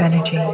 energy.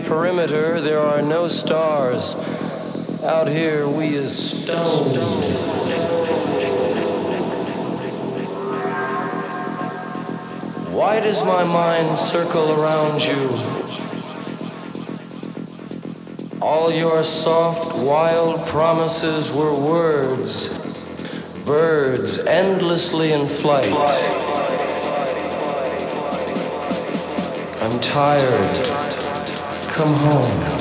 Perimeter, there are no stars. Out here, we is stone. Why does my mind circle around you? All your soft, wild promises were words, birds endlessly in flight. I'm tired. Come home.